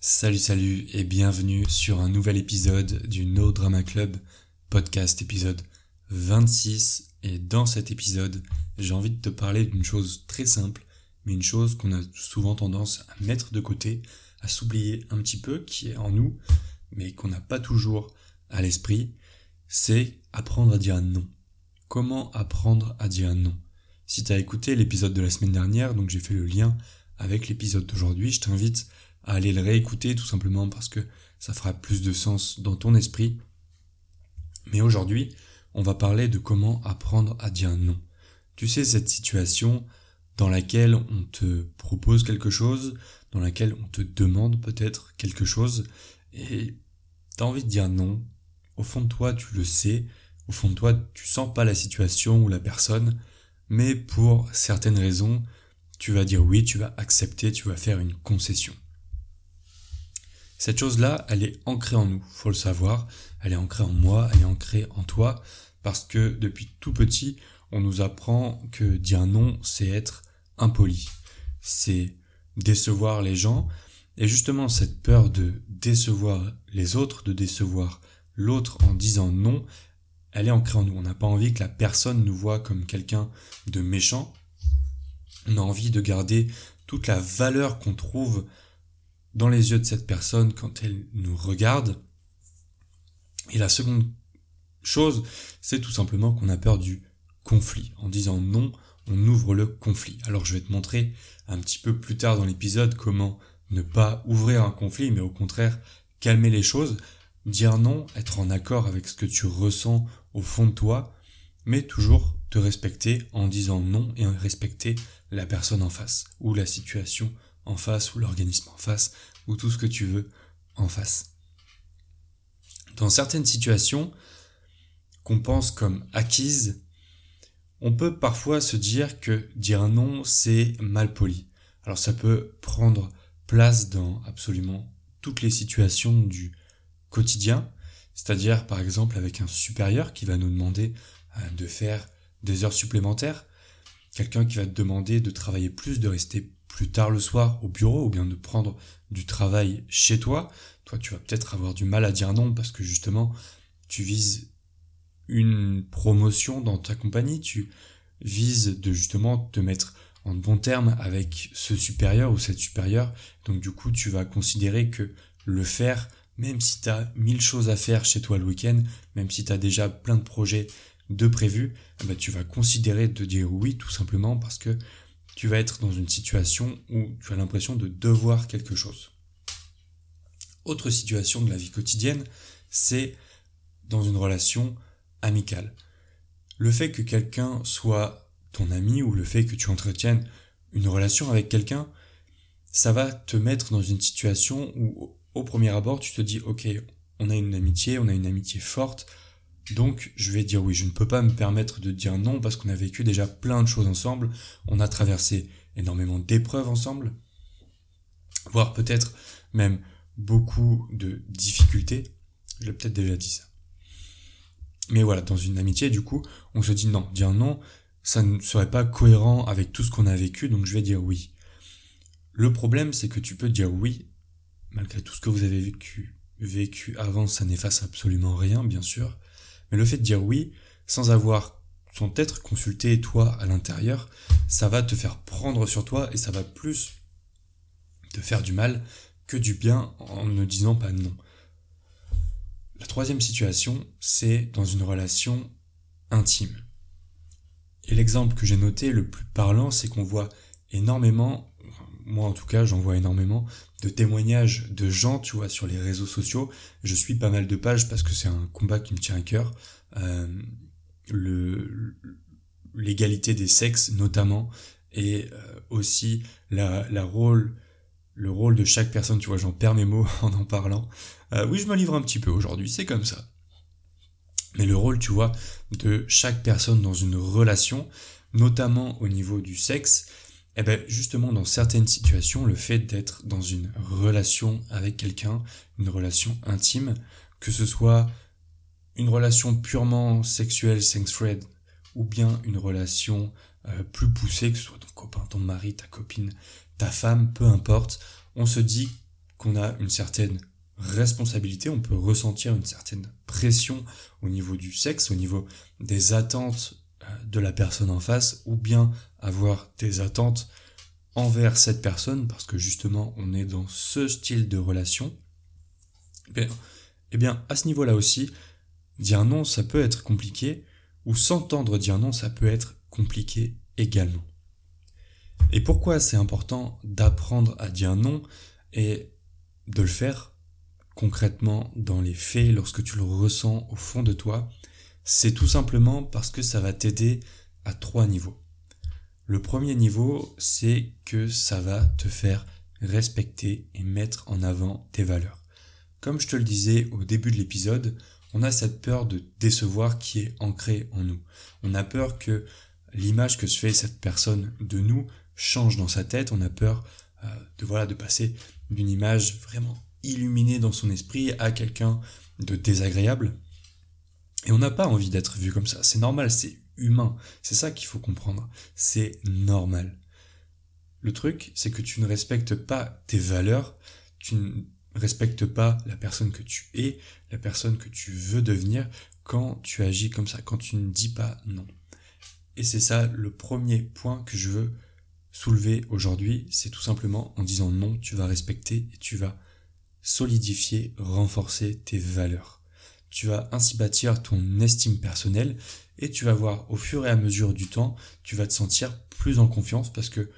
Salut salut et bienvenue sur un nouvel épisode du No Drama Club podcast épisode 26 et dans cet épisode j'ai envie de te parler d'une chose très simple mais une chose qu'on a souvent tendance à mettre de côté, à s'oublier un petit peu qui est en nous mais qu'on n'a pas toujours à l'esprit, c'est apprendre à dire non. Comment apprendre à dire non? Si tu as écouté l'épisode de la semaine dernière, donc j'ai fait le lien avec l'épisode d'aujourd'hui, je t'invite aller le réécouter tout simplement parce que ça fera plus de sens dans ton esprit. Mais aujourd'hui, on va parler de comment apprendre à dire non. Tu sais, cette situation dans laquelle on te propose quelque chose, dans laquelle on te demande peut-être quelque chose, et t'as envie de dire non. Au fond de toi, tu le sais. Au fond de toi, tu sens pas la situation ou la personne, mais pour certaines raisons, tu vas dire oui, tu vas accepter, tu vas faire une concession. Cette chose-là, elle est ancrée en nous, faut le savoir. Elle est ancrée en moi, elle est ancrée en toi, parce que depuis tout petit, on nous apprend que dire non, c'est être impoli, c'est décevoir les gens, et justement cette peur de décevoir les autres, de décevoir l'autre en disant non, elle est ancrée en nous. On n'a pas envie que la personne nous voit comme quelqu'un de méchant. On a envie de garder toute la valeur qu'on trouve dans les yeux de cette personne quand elle nous regarde. Et la seconde chose, c'est tout simplement qu'on a peur du conflit. En disant non, on ouvre le conflit. Alors je vais te montrer un petit peu plus tard dans l'épisode comment ne pas ouvrir un conflit, mais au contraire calmer les choses, dire non, être en accord avec ce que tu ressens au fond de toi, mais toujours te respecter en disant non et respecter la personne en face ou la situation face ou l'organisme en face ou tout ce que tu veux en face. Dans certaines situations qu'on pense comme acquises, on peut parfois se dire que dire non, c'est mal poli. Alors ça peut prendre place dans absolument toutes les situations du quotidien, c'est-à-dire par exemple avec un supérieur qui va nous demander euh, de faire des heures supplémentaires, quelqu'un qui va te demander de travailler plus, de rester plus tard le soir au bureau ou bien de prendre du travail chez toi, toi tu vas peut-être avoir du mal à dire non parce que justement tu vises une promotion dans ta compagnie, tu vises de justement te mettre en bon terme avec ce supérieur ou cette supérieure, donc du coup tu vas considérer que le faire, même si tu as mille choses à faire chez toi le week-end, même si tu as déjà plein de projets de prévus, eh ben, tu vas considérer de dire oui tout simplement parce que tu vas être dans une situation où tu as l'impression de devoir quelque chose. Autre situation de la vie quotidienne, c'est dans une relation amicale. Le fait que quelqu'un soit ton ami ou le fait que tu entretiennes une relation avec quelqu'un, ça va te mettre dans une situation où au premier abord tu te dis ok, on a une amitié, on a une amitié forte, donc, je vais dire oui, je ne peux pas me permettre de dire non parce qu'on a vécu déjà plein de choses ensemble, on a traversé énormément d'épreuves ensemble, voire peut-être même beaucoup de difficultés. Je l'ai peut-être déjà dit ça. Mais voilà, dans une amitié, du coup, on se dit non, dire non, ça ne serait pas cohérent avec tout ce qu'on a vécu, donc je vais dire oui. Le problème, c'est que tu peux dire oui, malgré tout ce que vous avez vécu, vécu avant, ça n'efface absolument rien, bien sûr. Mais le fait de dire oui, sans avoir son être consulté toi à l'intérieur, ça va te faire prendre sur toi et ça va plus te faire du mal que du bien en ne disant pas non. La troisième situation, c'est dans une relation intime. Et l'exemple que j'ai noté le plus parlant, c'est qu'on voit énormément, moi en tout cas j'en vois énormément, de témoignages de gens, tu vois, sur les réseaux sociaux. Je suis pas mal de pages parce que c'est un combat qui me tient à cœur. Euh, le l'égalité des sexes notamment et euh, aussi la, la rôle le rôle de chaque personne tu vois j'en perds mes mots en en parlant euh, oui je me livre un petit peu aujourd'hui c'est comme ça mais le rôle tu vois de chaque personne dans une relation notamment au niveau du sexe eh ben justement dans certaines situations, le fait d'être dans une relation avec quelqu'un, une relation intime, que ce soit une relation purement sexuelle, sex thread, ou bien une relation euh, plus poussée, que ce soit ton copain, ton mari, ta copine, ta femme, peu importe, on se dit qu'on a une certaine responsabilité, on peut ressentir une certaine pression au niveau du sexe, au niveau des attentes de la personne en face, ou bien avoir des attentes envers cette personne, parce que justement on est dans ce style de relation. Eh bien, eh bien à ce niveau-là aussi, dire non, ça peut être compliqué, ou s'entendre dire non, ça peut être compliqué également. Et pourquoi c'est important d'apprendre à dire non et de le faire concrètement dans les faits lorsque tu le ressens au fond de toi? C'est tout simplement parce que ça va t'aider à trois niveaux. Le premier niveau, c'est que ça va te faire respecter et mettre en avant tes valeurs. Comme je te le disais au début de l'épisode, on a cette peur de décevoir qui est ancrée en nous. On a peur que l'image que se fait cette personne de nous change dans sa tête. On a peur euh, de voilà de passer d'une image vraiment illuminée dans son esprit à quelqu'un de désagréable. Et on n'a pas envie d'être vu comme ça. C'est normal, c'est humain. C'est ça qu'il faut comprendre. C'est normal. Le truc, c'est que tu ne respectes pas tes valeurs, tu ne respectes pas la personne que tu es, la personne que tu veux devenir quand tu agis comme ça, quand tu ne dis pas non. Et c'est ça le premier point que je veux soulever aujourd'hui, c'est tout simplement en disant non, tu vas respecter et tu vas solidifier, renforcer tes valeurs. Tu vas ainsi bâtir ton estime personnelle et tu vas voir au fur et à mesure du temps, tu vas te sentir plus en confiance parce que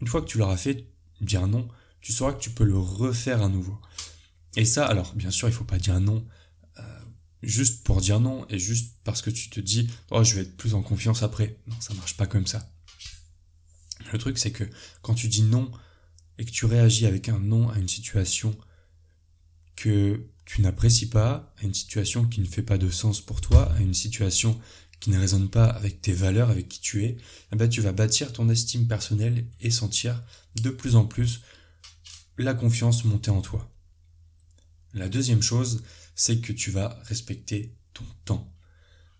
une fois que tu l'auras fait, dire non, tu sauras que tu peux le refaire à nouveau. Et ça, alors bien sûr, il faut pas dire non euh, juste pour dire non et juste parce que tu te dis oh je vais être plus en confiance après. Non, ça marche pas comme ça. Le truc c'est que quand tu dis non et que tu réagis avec un non à une situation que tu n'apprécies pas, à une situation qui ne fait pas de sens pour toi, à une situation qui ne résonne pas avec tes valeurs, avec qui tu es, eh ben tu vas bâtir ton estime personnelle et sentir de plus en plus la confiance monter en toi. La deuxième chose, c'est que tu vas respecter ton temps.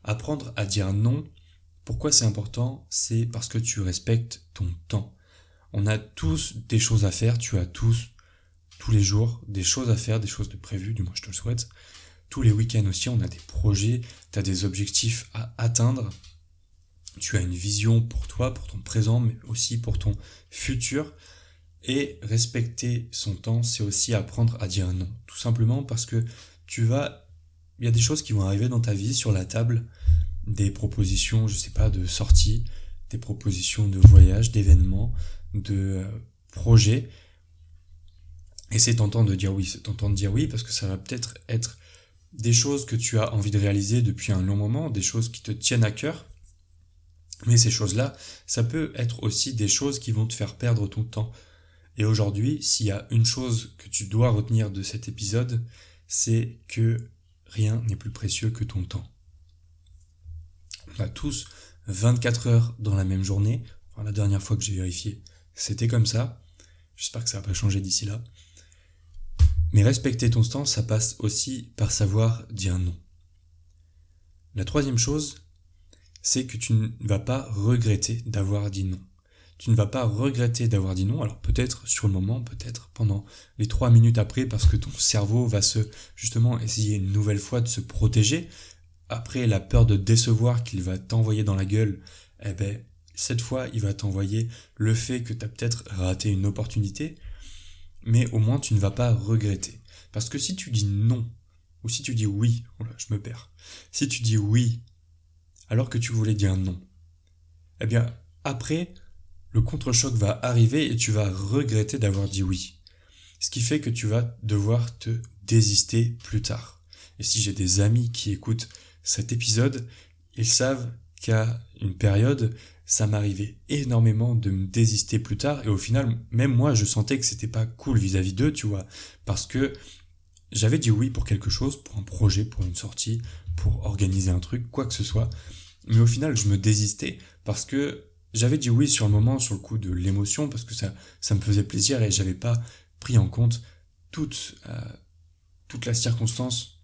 Apprendre à dire non, pourquoi c'est important C'est parce que tu respectes ton temps. On a tous des choses à faire, tu as tous, tous les jours, des choses à faire, des choses de prévues, du moins je te le souhaite. Tous les week-ends aussi, on a des projets, tu as des objectifs à atteindre. Tu as une vision pour toi, pour ton présent, mais aussi pour ton futur. Et respecter son temps, c'est aussi apprendre à dire non. Tout simplement parce que tu vas... Il y a des choses qui vont arriver dans ta vie sur la table, des propositions, je sais pas, de sortie, des propositions de voyage, d'événements, de euh, projets. Et c'est tentant de dire oui, c'est tentant de dire oui parce que ça va peut-être être des choses que tu as envie de réaliser depuis un long moment, des choses qui te tiennent à cœur. Mais ces choses-là, ça peut être aussi des choses qui vont te faire perdre ton temps. Et aujourd'hui, s'il y a une chose que tu dois retenir de cet épisode, c'est que rien n'est plus précieux que ton temps. On a tous 24 heures dans la même journée. Enfin, la dernière fois que j'ai vérifié, c'était comme ça. J'espère que ça va pas changer d'ici là. Mais respecter ton temps, ça passe aussi par savoir dire non. La troisième chose, c'est que tu ne vas pas regretter d'avoir dit non tu ne vas pas regretter d'avoir dit non. Alors peut-être sur le moment, peut-être pendant les trois minutes après, parce que ton cerveau va se justement essayer une nouvelle fois de se protéger. Après la peur de décevoir qu'il va t'envoyer dans la gueule, eh ben cette fois il va t'envoyer le fait que tu peut-être raté une opportunité, mais au moins tu ne vas pas regretter. Parce que si tu dis non, ou si tu dis oui, oh je me perds. Si tu dis oui, alors que tu voulais dire non, eh bien après le contre-choc va arriver et tu vas regretter d'avoir dit oui. Ce qui fait que tu vas devoir te désister plus tard. Et si j'ai des amis qui écoutent cet épisode, ils savent qu'à une période, ça m'arrivait énormément de me désister plus tard. Et au final, même moi, je sentais que c'était pas cool vis-à-vis d'eux, tu vois, parce que j'avais dit oui pour quelque chose, pour un projet, pour une sortie, pour organiser un truc, quoi que ce soit, mais au final, je me désistais parce que j'avais dit oui sur le moment, sur le coup de l'émotion, parce que ça, ça me faisait plaisir et j'avais pas pris en compte toute, euh, toute la circonstance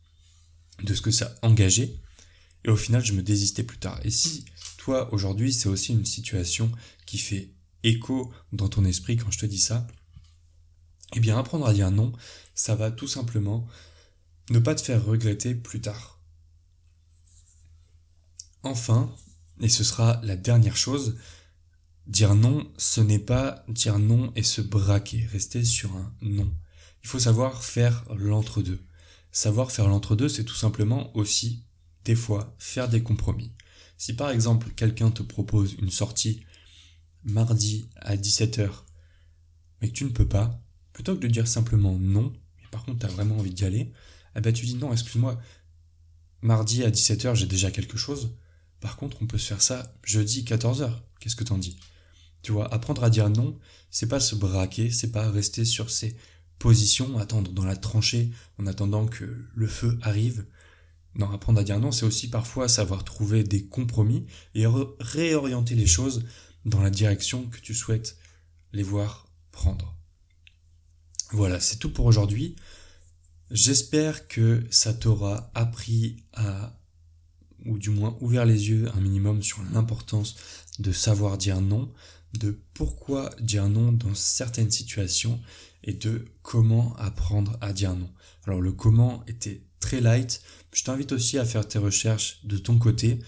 de ce que ça engageait. Et au final, je me désistais plus tard. Et si toi, aujourd'hui, c'est aussi une situation qui fait écho dans ton esprit quand je te dis ça, Eh bien, apprendre à dire non, ça va tout simplement ne pas te faire regretter plus tard. Enfin, et ce sera la dernière chose, dire non, ce n'est pas dire non et se braquer, rester sur un non. Il faut savoir faire l'entre-deux. Savoir faire l'entre-deux, c'est tout simplement aussi, des fois, faire des compromis. Si par exemple quelqu'un te propose une sortie mardi à 17h, mais que tu ne peux pas, plutôt que de dire simplement non, mais par contre tu as vraiment envie d'y aller, eh ben tu dis non, excuse-moi, mardi à 17h j'ai déjà quelque chose, par contre on peut se faire ça jeudi 14h, qu'est-ce que t'en dis? Tu vois, apprendre à dire non, c'est pas se braquer, c'est pas rester sur ses positions, attendre dans la tranchée en attendant que le feu arrive, non, apprendre à dire non, c'est aussi parfois savoir trouver des compromis et réorienter les choses dans la direction que tu souhaites les voir prendre. Voilà, c'est tout pour aujourd'hui. J'espère que ça t'aura appris à, ou du moins ouvert les yeux un minimum sur l'importance de savoir dire non, de pourquoi dire non dans certaines situations et de comment apprendre à dire non. Alors le comment était très light. Je t'invite aussi à faire tes recherches de ton côté,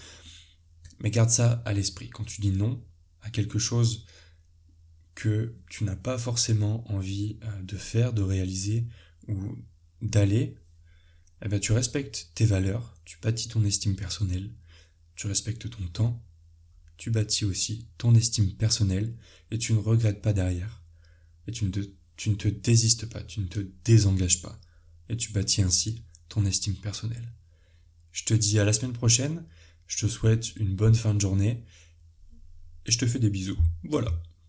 mais garde ça à l'esprit. Quand tu dis non à quelque chose que tu n'as pas forcément envie euh, de faire, de réaliser ou d'aller, eh ben, tu respectes tes valeurs, tu bâtis ton estime personnelle, tu respectes ton temps, tu bâtis aussi ton estime personnelle et tu ne regrettes pas derrière. Et tu ne te, tu ne te désistes pas, tu ne te désengages pas. Et tu bâtis ainsi ton estime personnelle. Je te dis à la semaine prochaine, je te souhaite une bonne fin de journée et je te fais des bisous. Voilà.